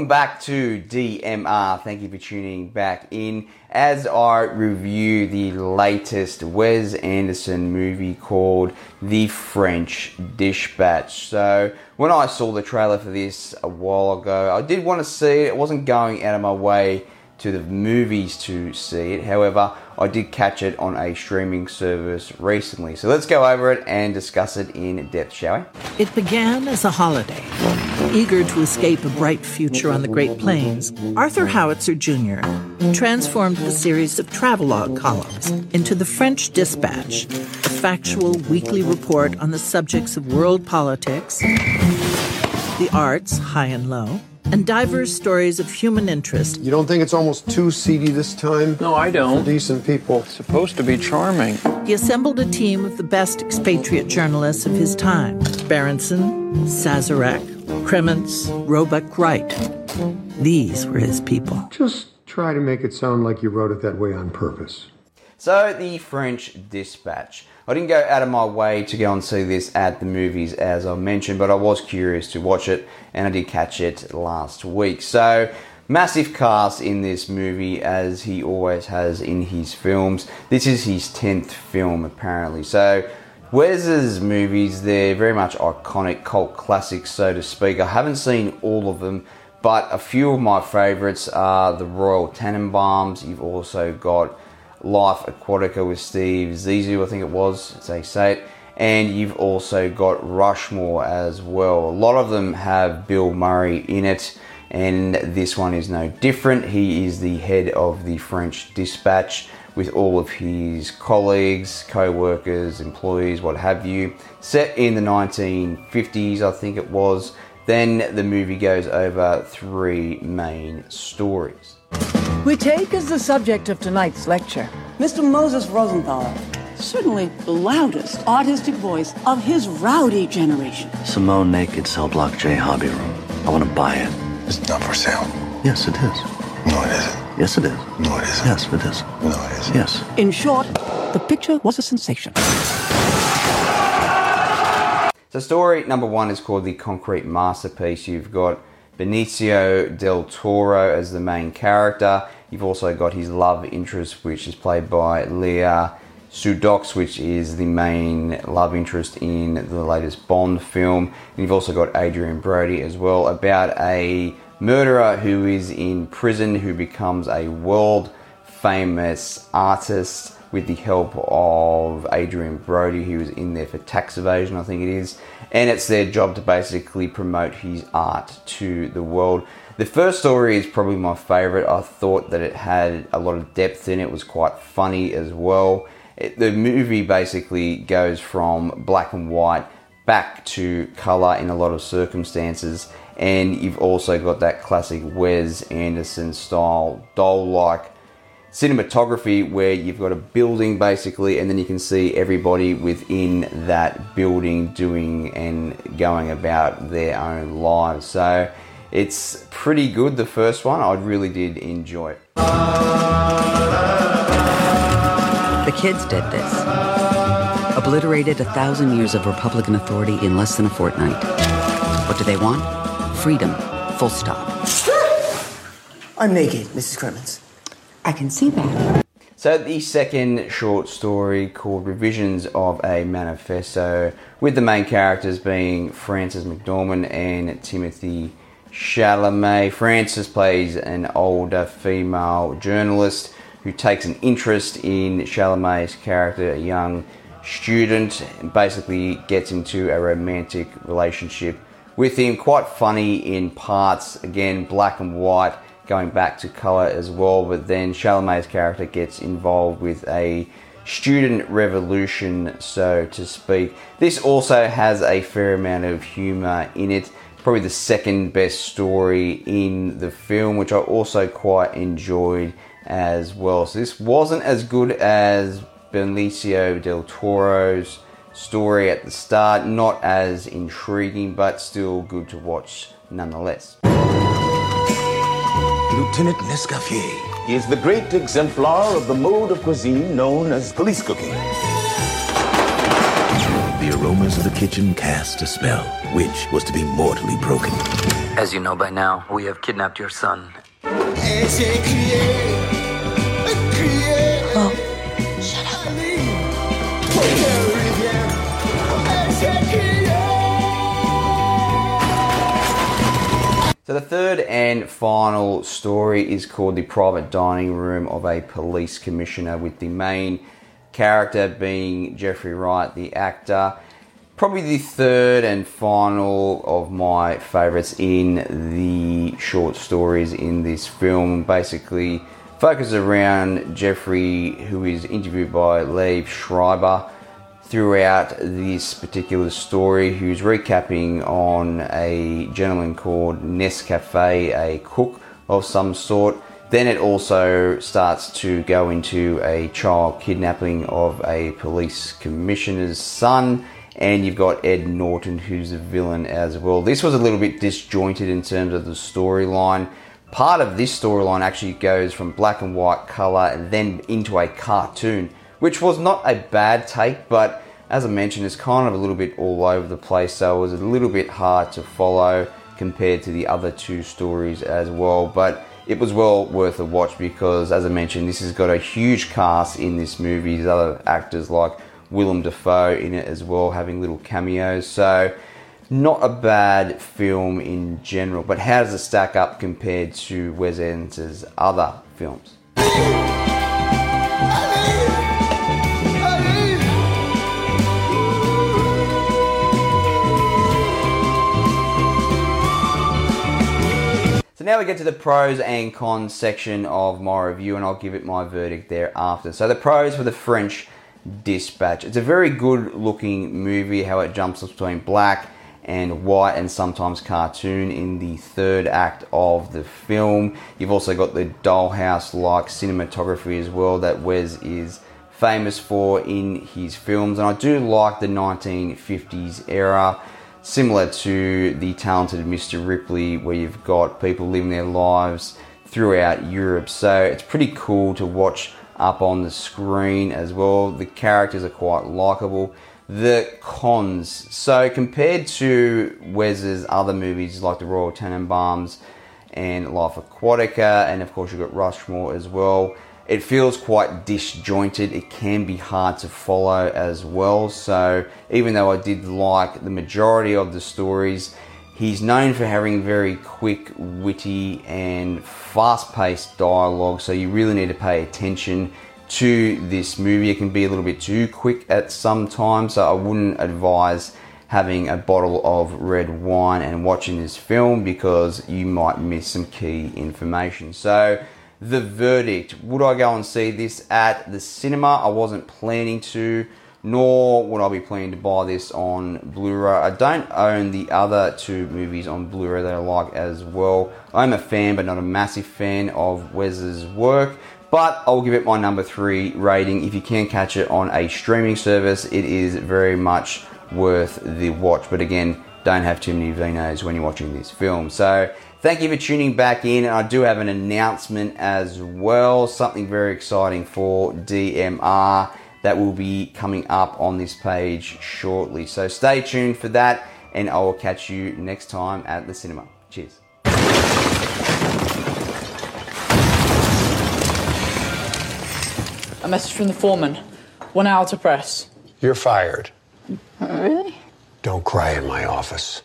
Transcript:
welcome back to DMR. Thank you for tuning back in as I review the latest Wes Anderson movie called The French Dispatch. So, when I saw the trailer for this a while ago, I did want to see it. I wasn't going out of my way to the movies to see it. However, I did catch it on a streaming service recently. So let's go over it and discuss it in depth, shall we? It began as a holiday. Eager to escape a bright future on the Great Plains, Arthur Howitzer Jr. transformed the series of travelogue columns into the French Dispatch, a factual weekly report on the subjects of world politics, the arts, high and low, and diverse stories of human interest. You don't think it's almost too seedy this time? No, I don't. For decent people. It's supposed to be charming. He assembled a team of the best expatriate journalists of his time Berensen, Sazerac, Krementz, Roebuck Wright. These were his people. Just try to make it sound like you wrote it that way on purpose. So, the French Dispatch. I didn't go out of my way to go and see this at the movies, as I mentioned, but I was curious to watch it, and I did catch it last week. So, massive cast in this movie, as he always has in his films. This is his 10th film, apparently. So, Wes's movies, they're very much iconic cult classics, so to speak. I haven't seen all of them, but a few of my favourites are The Royal Tenenbaums. You've also got Life Aquatica with Steve Zissou, I think it was, as they say it. And you've also got Rushmore as well. A lot of them have Bill Murray in it, and this one is no different. He is the head of the French Dispatch with all of his colleagues, co workers, employees, what have you. Set in the 1950s, I think it was. Then the movie goes over three main stories. We take as the subject of tonight's lecture Mr. Moses Rosenthal, certainly the loudest artistic voice of his rowdy generation. Simone Naked Cell Block J Hobby Room. I want to buy it. It's not for sale. Yes, it is. No, it isn't. Yes, it is. No, it isn't. Yes, it is. No, it isn't. Yes. In short, the picture was a sensation. So, story number one is called The Concrete Masterpiece. You've got Benicio del Toro as the main character. You've also got his love interest, which is played by Léa Seydoux, which is the main love interest in the latest Bond film. And you've also got Adrien Brody as well, about a murderer who is in prison who becomes a world famous artist with the help of Adrien Brody, who was in there for tax evasion, I think it is. And it's their job to basically promote his art to the world. The first story is probably my favorite. I thought that it had a lot of depth in it, it was quite funny as well. It, the movie basically goes from black and white back to color in a lot of circumstances. And you've also got that classic Wes Anderson style doll like cinematography where you've got a building basically and then you can see everybody within that building doing and going about their own lives. So it's pretty good the first one. I really did enjoy it. The kids did this. Obliterated a thousand years of republican authority in less than a fortnight. What do they want? Freedom. Full stop. I'm naked mrs Krementz I can see that. So, the second short story called Revisions of a Manifesto, with the main characters being Frances McDormand and Timothy Chalamet. Frances plays an older female journalist who takes an interest in Chalamet's character, a young student, and basically gets into a romantic relationship with him. Quite funny in parts, again, black and white going back to colour as well. But then Chalamet's character gets involved with a student revolution, so to speak. This also has a fair amount of humour in it. Probably the second best story in the film, which I also quite enjoyed as well. So this wasn't as good as Benicio del Toro's story at the start, not as intriguing, but still good to watch nonetheless. Lieutenant Nescaffier. He is the great exemplar of the mode of cuisine known as police cooking. the aromas of the kitchen cast a spell, which was to be mortally broken. As you know by now, we have kidnapped your son. Third and final story is called The Private Dining Room of a Police Commissioner with the main character being Jeffrey Wright, the actor. Probably the third and final of my favourites in the short stories in this film. Basically, focuses around Jeffrey, who is interviewed by Liev Schreiber throughout this particular story, who's recapping on a gentleman called Nescafe, a cook of some sort. Then it also starts to go into a child kidnapping of a police commissioner's son, and you've got Ed Norton, who's a villain as well. This was a little bit disjointed in terms of the storyline. Part of this storyline actually goes from black and white color and then into a cartoon which was not a bad take, but as I mentioned, it's kind of a little bit all over the place, so it was a little bit hard to follow compared to the other two stories as well. But it was well worth a watch because, as I mentioned, this has got a huge cast in this movie. There's other actors like Willem Dafoe in it as well, having little cameos. So, not a bad film in general. But how does it stack up compared to Wes Anderson's other films? Now we get to the pros and cons section of my review, and I'll give it my verdict thereafter. So the pros for the French Dispatch. It's a very good looking movie, how it jumps between black and white and sometimes cartoon in the third act of the film. You've also got the dollhouse like cinematography as well that Wes is famous for in his films. And I do like the 1950s era similar to the talented Mr. Ripley, where you've got people living their lives throughout Europe. So it's pretty cool to watch up on the screen as well. The characters are quite likable. The cons. So compared to Wes's other movies like The Royal Tenenbaums and Life Aquatica, and of course you've got Rushmore as well it feels quite disjointed. It can be hard to follow as well. So, even though I did like the majority of the stories, he's known for having very quick, witty, and fast paced dialogue. So, you really need to pay attention to this movie. It can be a little bit too quick at some times, so I wouldn't advise having a bottle of red wine and watching this film because you might miss some key information. So, the verdict. Would I go and see this at the cinema? I wasn't planning to, nor would I be planning to buy this on Blu ray. I don't own the other two movies on Blu ray that I like as well. I'm a fan, but not a massive fan of Wes's work. But I'll give it my number three rating. If you can catch it on a streaming service, it is very much worth the watch. But again, don't have too many vinos when you're watching this film. So Thank you for tuning back in. and I do have an announcement as well, something very exciting for DMR that will be coming up on this page shortly. So stay tuned for that, and I will catch you next time at the cinema. Cheers. A message from the foreman. One hour to press. You're fired. Really? Don't cry in my office.